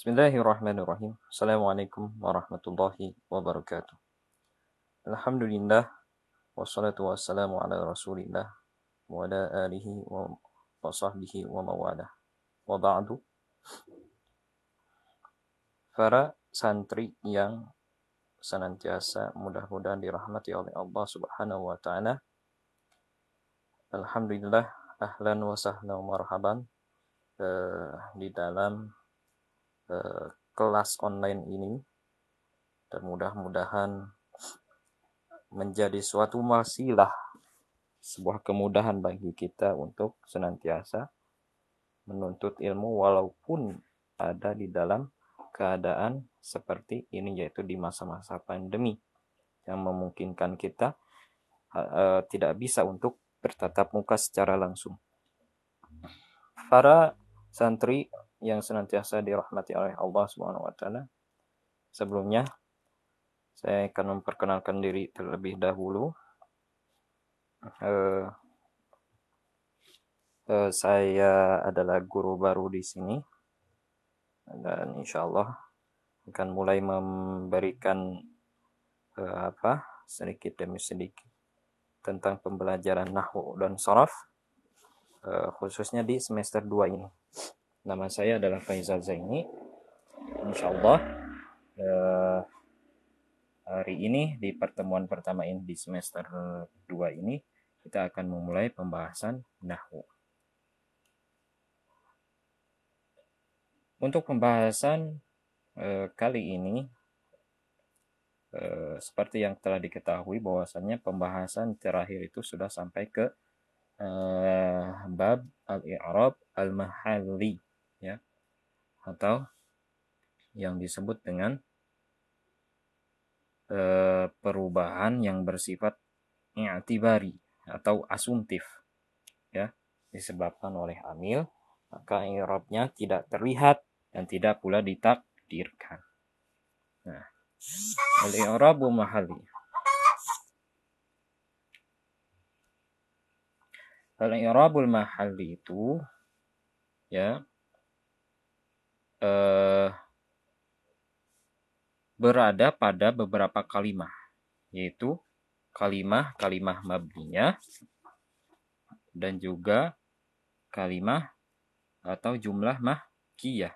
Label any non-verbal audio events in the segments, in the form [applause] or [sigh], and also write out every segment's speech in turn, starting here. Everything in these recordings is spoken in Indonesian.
Bismillahirrahmanirrahim. Assalamualaikum warahmatullahi wabarakatuh. Alhamdulillah wassalatu wassalamu ala Rasulillah wa ala alihi wa, wa sahbihi wa mawala. Wa ba'du. Para santri yang senantiasa mudah-mudahan dirahmati oleh Allah Subhanahu wa taala. Alhamdulillah ahlan wa sahlan marhaban uh, di dalam uh, kelas online ini dan mudah-mudahan menjadi suatu wasilah sebuah kemudahan bagi kita untuk senantiasa menuntut ilmu walaupun ada di dalam keadaan seperti ini yaitu di masa-masa pandemi yang memungkinkan kita uh, tidak bisa untuk bertatap muka secara langsung. Para santri yang senantiasa dirahmati oleh Allah Subhanahu wa taala. Sebelumnya saya akan memperkenalkan diri terlebih dahulu. Uh, uh, saya adalah guru baru di sini dan insya Allah akan mulai memberikan uh, apa sedikit demi sedikit tentang pembelajaran nahwu dan sorof khususnya di semester 2 ini. Nama saya adalah Faizal Zaini. Insya Allah uh, hari ini di pertemuan pertama ini di semester 2 ini kita akan memulai pembahasan nahwu. Untuk pembahasan uh, kali ini uh, seperti yang telah diketahui bahwasannya pembahasan terakhir itu sudah sampai ke uh, bab al-i'rab al-mahalli atau yang disebut dengan uh, perubahan yang bersifat i'tibari atau asumtif ya disebabkan oleh amil maka i'rabnya tidak terlihat dan tidak pula ditakdirkan. Nah, al-i'rabu mahalli Al-i'rabul mahalli itu ya eh, berada pada beberapa kalimah yaitu kalimah-kalimah mabninya dan juga kalimah atau jumlah mahkiyah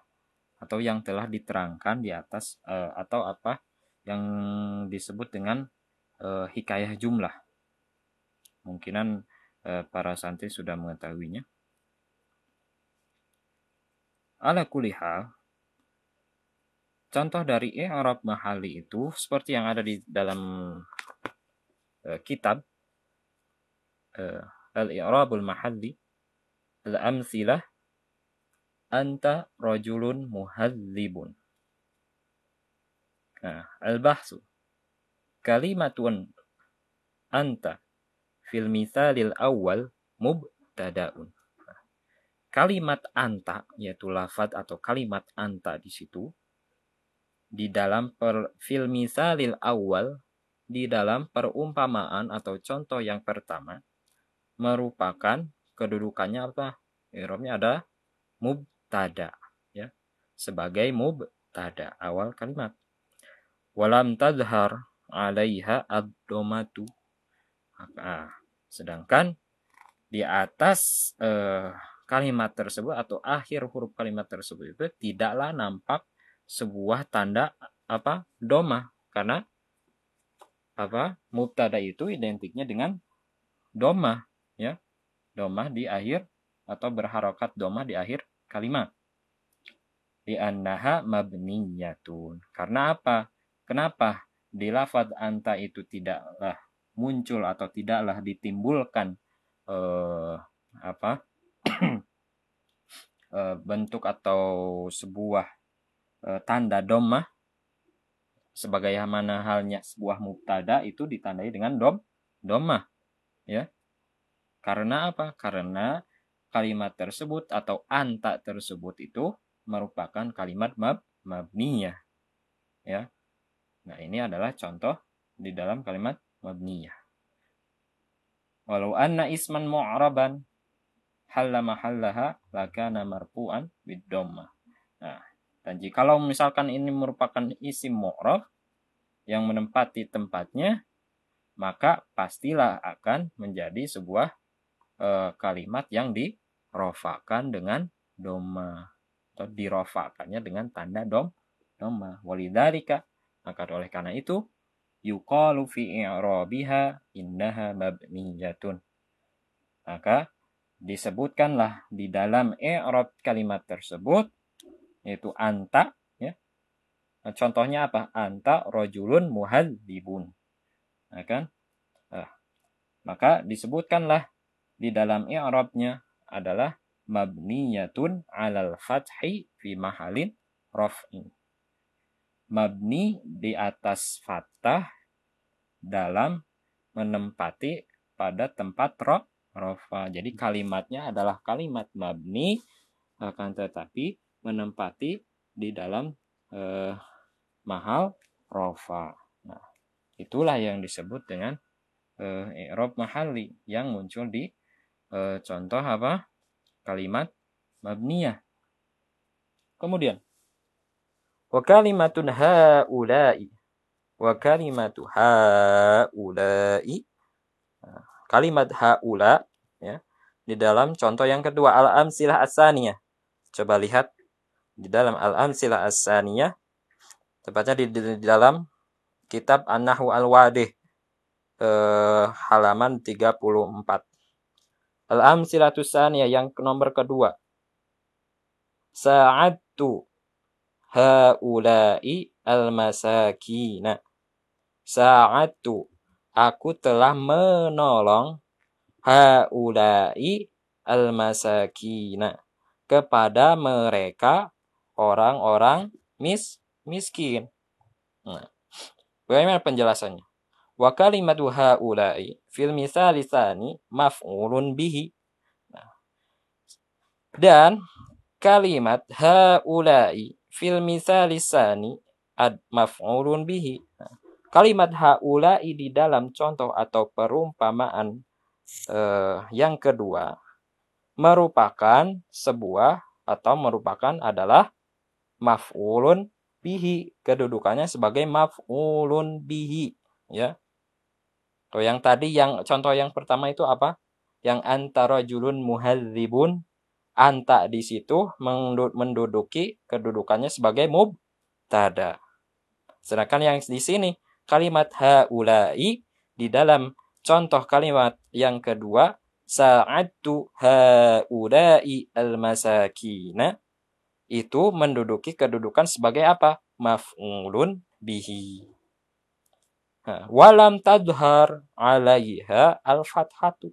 atau yang telah diterangkan di atas uh, atau apa yang disebut dengan uh, hikayah jumlah. Mungkinan Eh, para santri sudah mengetahuinya. Ala kulihal, contoh dari i'rab mahali itu seperti yang ada di dalam uh, kitab uh, al-i'rabul mahalli al-amsilah anta rajulun muhadzibun. Nah, al-bahsu kalimatun anta fil misalil awal mubtadaun. Kalimat anta yaitu lafad atau kalimat anta di situ di dalam per, misalil awal di dalam perumpamaan atau contoh yang pertama merupakan kedudukannya apa? Irobnya ada mubtada ya. Sebagai mubtada awal kalimat. Walam tazhar alaiha ad-domatu. Nah, Sedangkan di atas eh, kalimat tersebut atau akhir huruf kalimat tersebut itu tidaklah nampak sebuah tanda apa doma karena apa mubtada itu identiknya dengan doma ya. Doma di akhir atau berharokat doma di akhir kalimat. Di annaha mabniyatun. Karena apa? Kenapa di lafad anta itu tidaklah muncul atau tidaklah ditimbulkan eh, apa bentuk atau sebuah eh, tanda domah sebagaimana halnya sebuah mubtada itu ditandai dengan dom domah ya. Karena apa? Karena kalimat tersebut atau anta tersebut itu merupakan kalimat mab mabniyah ya. Nah ini adalah contoh di dalam kalimat mabniyah. Walau anna isman mu'raban halla mahallaha lakana marfu'an bid Nah, Dan jikalau misalkan ini merupakan isim mu'rab yang menempati tempatnya, maka pastilah akan menjadi sebuah e, kalimat yang dirofakan dengan doma atau dirofakannya dengan tanda dom doma walidhalika maka oleh karena itu yuqalu fi i'rabiha innaha mabniyatun. Maka disebutkanlah di dalam i'rab kalimat tersebut yaitu anta ya. Contohnya apa? Anta rojulun muhadzibun. Ya kan? Nah, maka disebutkanlah di dalam i'rabnya adalah mabniyatun alal fathi fi mahalin raf'in. Mabni di atas fathah dalam menempati pada tempat ro, rofa. Jadi kalimatnya adalah kalimat mabni akan tetapi menempati di dalam eh, mahal rofa. Nah, itulah yang disebut dengan eh, i'rab mahali yang muncul di eh, contoh apa? kalimat mabniyah. Kemudian wa kalimatun haula'i wa kalimatu haula'i kalimat haula ya di dalam contoh yang kedua al-amsilah asaniyah. Coba lihat di dalam al-amsilah asaniyah tepatnya di, di, di dalam kitab An-Nahwu Al-Wadih eh, halaman 34. Al-amsilatu saniyah yang nomor kedua. Sa'adtu haula'i al-masakina. Sa'adtu aku telah menolong haula'i al-masakina kepada mereka orang-orang mis miskin. Nah, bagaimana penjelasannya? Wa kalimatu haula'i fil tsani maf'ulun bihi. Dan kalimat haula'i fil misali tsani ad maf'ulun bihi. Nah. Kalimat haula'i di dalam contoh atau perumpamaan eh, yang kedua merupakan sebuah atau merupakan adalah maf'ulun bihi kedudukannya sebagai maf'ulun bihi ya Tuh yang tadi yang contoh yang pertama itu apa? Yang antara julun muhadzibun anta di situ menduduki kedudukannya sebagai mubtada. Sedangkan yang di sini kalimat haulai di dalam contoh kalimat yang kedua sa'adtu haulai al-masakina itu menduduki kedudukan sebagai apa? Maf'ulun bihi walam tadhar alaiha al-fathatu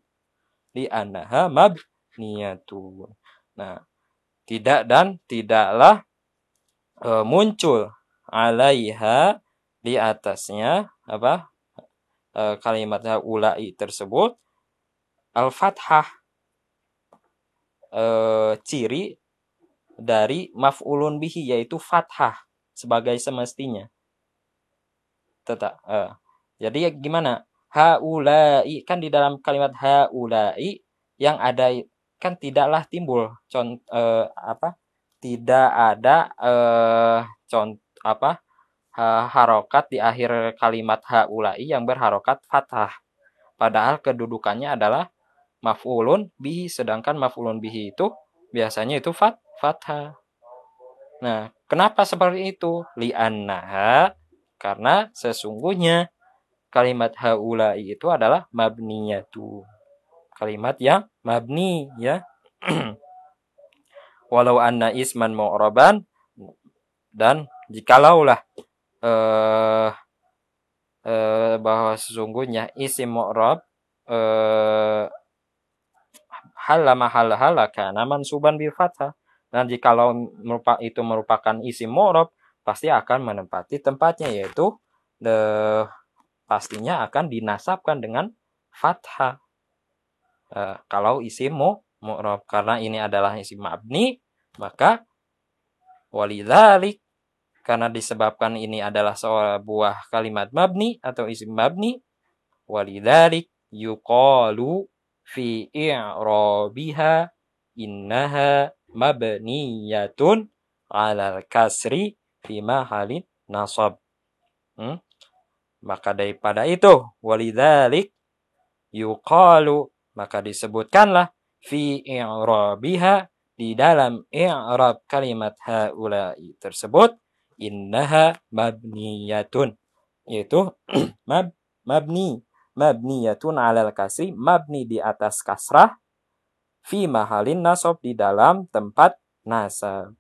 li'annaha mabniyatun. Nah, tidak dan tidaklah e, muncul alaiha di atasnya apa e, kalimat ulai tersebut al-fathah e, ciri dari maf'ulun bihi yaitu fathah sebagai semestinya. Tetap uh, jadi gimana? Haulai kan di dalam kalimat haulai yang ada kan tidaklah timbul contoh eh, apa? Tidak ada eh, contoh apa? Harokat di akhir kalimat haulai yang berharokat fathah. Padahal kedudukannya adalah maf'ulun bihi sedangkan maf'ulun bihi itu biasanya itu fat fathah. Nah, kenapa seperti itu? Li'annaha karena sesungguhnya kalimat haulai itu adalah mabniyatu. Kalimat yang mabni ya. [clears throat] Walau anna isman mu'raban dan jikalaulah eh, eh, bahwa sesungguhnya isim mu'rab eh, halama halahala kana mansuban bil fathah dan jikalau merupa, itu merupakan isim mu'rab pasti akan menempati tempatnya yaitu the pastinya akan dinasabkan dengan fathah. E, kalau isim mu mu'rab karena ini adalah isim mabni, maka walidzalik karena disebabkan ini adalah sebuah kalimat mabni atau isim mabni, walidzalik yuqalu fi i'rabiha innaha mabniyatun alal kasri fi mahalin nasab. Hmm? Maka daripada itu, walidhalik yuqalu maka disebutkanlah fi i'rabiha di dalam i'rab kalimat haula'i tersebut innaha mabniyatun. Yaitu [clears throat] mab mabni mabniyatun alal kasri mabni di atas kasrah fi mahalin nasab di dalam tempat nasab.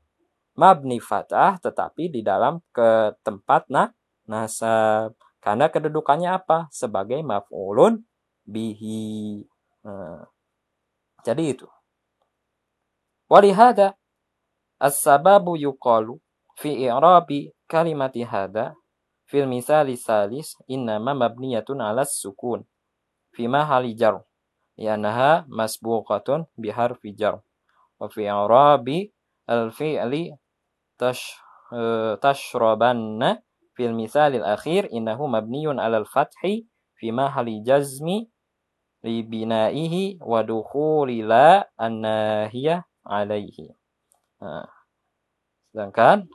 Mabni fatah tetapi di dalam ke tempat na nasab. Karena kedudukannya apa? Sebagai maf'ulun bihi. Nah, jadi itu. Walihada as-sababu yuqalu fi i'rabi kalimati hada fil misali salis innama mabniyatun ala sukun fi mahali jar li'annaha masbuqatun biharfi jar wa fi i'rabi al-fi'li tash tashrabanna fil misal al-akhir innahu mabniyun 'alal fathi fi mahali jazmi li binaihi wa dukhuli la an-nahiyah alaihi. Nah, sedangkan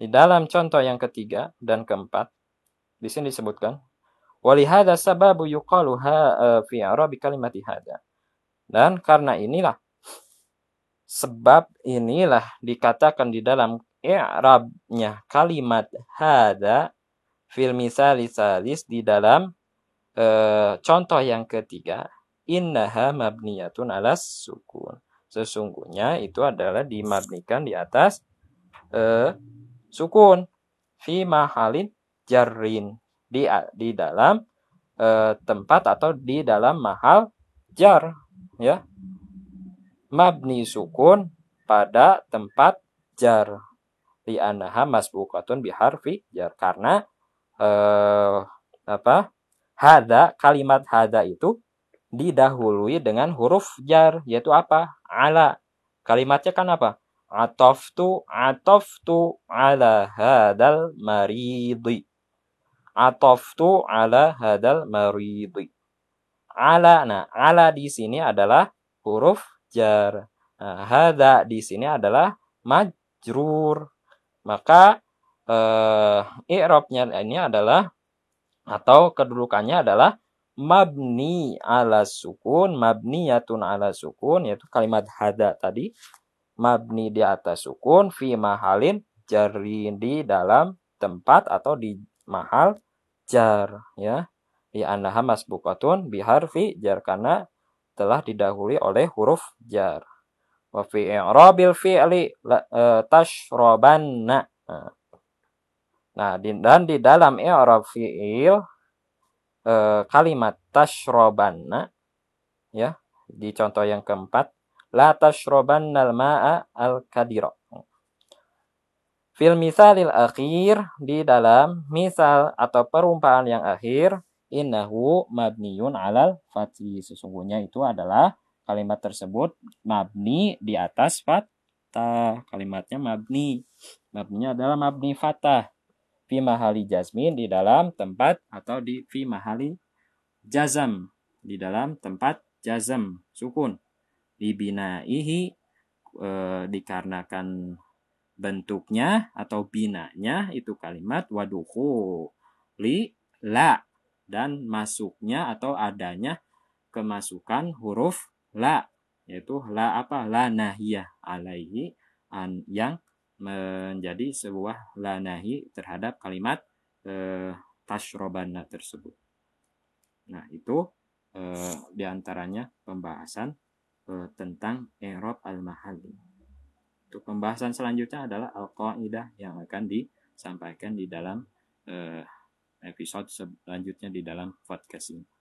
di dalam contoh yang ketiga dan keempat, di sini disebutkan, walihada sababu yuqalu e, fi arabi. Dan karena inilah sebab inilah dikatakan di dalam i'rabnya kalimat hada fil misali salis di dalam e, contoh yang ketiga innaha mabniyatun alas sukun. Sesungguhnya itu adalah dimabnikan di atas e, sukun. Fi mahalin jarrin. Di di dalam e, tempat atau di dalam mahal jar ya. Mabni sukun pada tempat jar. Di anaha masbukatun biharfi jar. Karena e, apa hada kalimat hada itu didahului dengan huruf jar. Yaitu apa? Ala. Kalimatnya kan apa atoftu atoftu ala hadal maridi atoftu ala hadal maridi ala nah ala di sini adalah huruf jar. Nah, hada di sini adalah majrur. Maka eh, i'rabnya ini adalah atau kedudukannya adalah mabni ala sukun mabniyatun ala sukun yaitu kalimat hada tadi mabni di atas sukun fi mahalin jarin di dalam tempat atau di mahal jar ya. Di anaha masbukatun biharfi jar karena telah didahului oleh huruf jar. Wa fi i'rabil fi'li e, tashrabanna nah, dan di dalam i'rab fi'il e, kalimat tashrabanna ya di contoh yang keempat la tashrabannal ma'a al-kadira. Fil misalil akhir di dalam misal atau perumpamaan yang akhir innahu mabniyun alal fathi sesungguhnya itu adalah kalimat tersebut mabni di atas fathah kalimatnya mabni. Mabninya adalah mabni fathah fi mahali jazmin di dalam tempat atau di fi mahali jazam. Di dalam tempat jazam sukun dibinaihi e, dikarenakan bentuknya atau binanya itu kalimat waduhu li la dan masuknya atau adanya kemasukan huruf la yaitu la apa la nahiyah alaihi an, yang menjadi sebuah la nahi terhadap kalimat e, tashrobana tersebut. Nah, itu e, di antaranya pembahasan uh, tentang i'rab al-mahalli. Untuk pembahasan selanjutnya adalah al-qaidah yang akan disampaikan di dalam uh, episode selanjutnya di dalam podcast ini.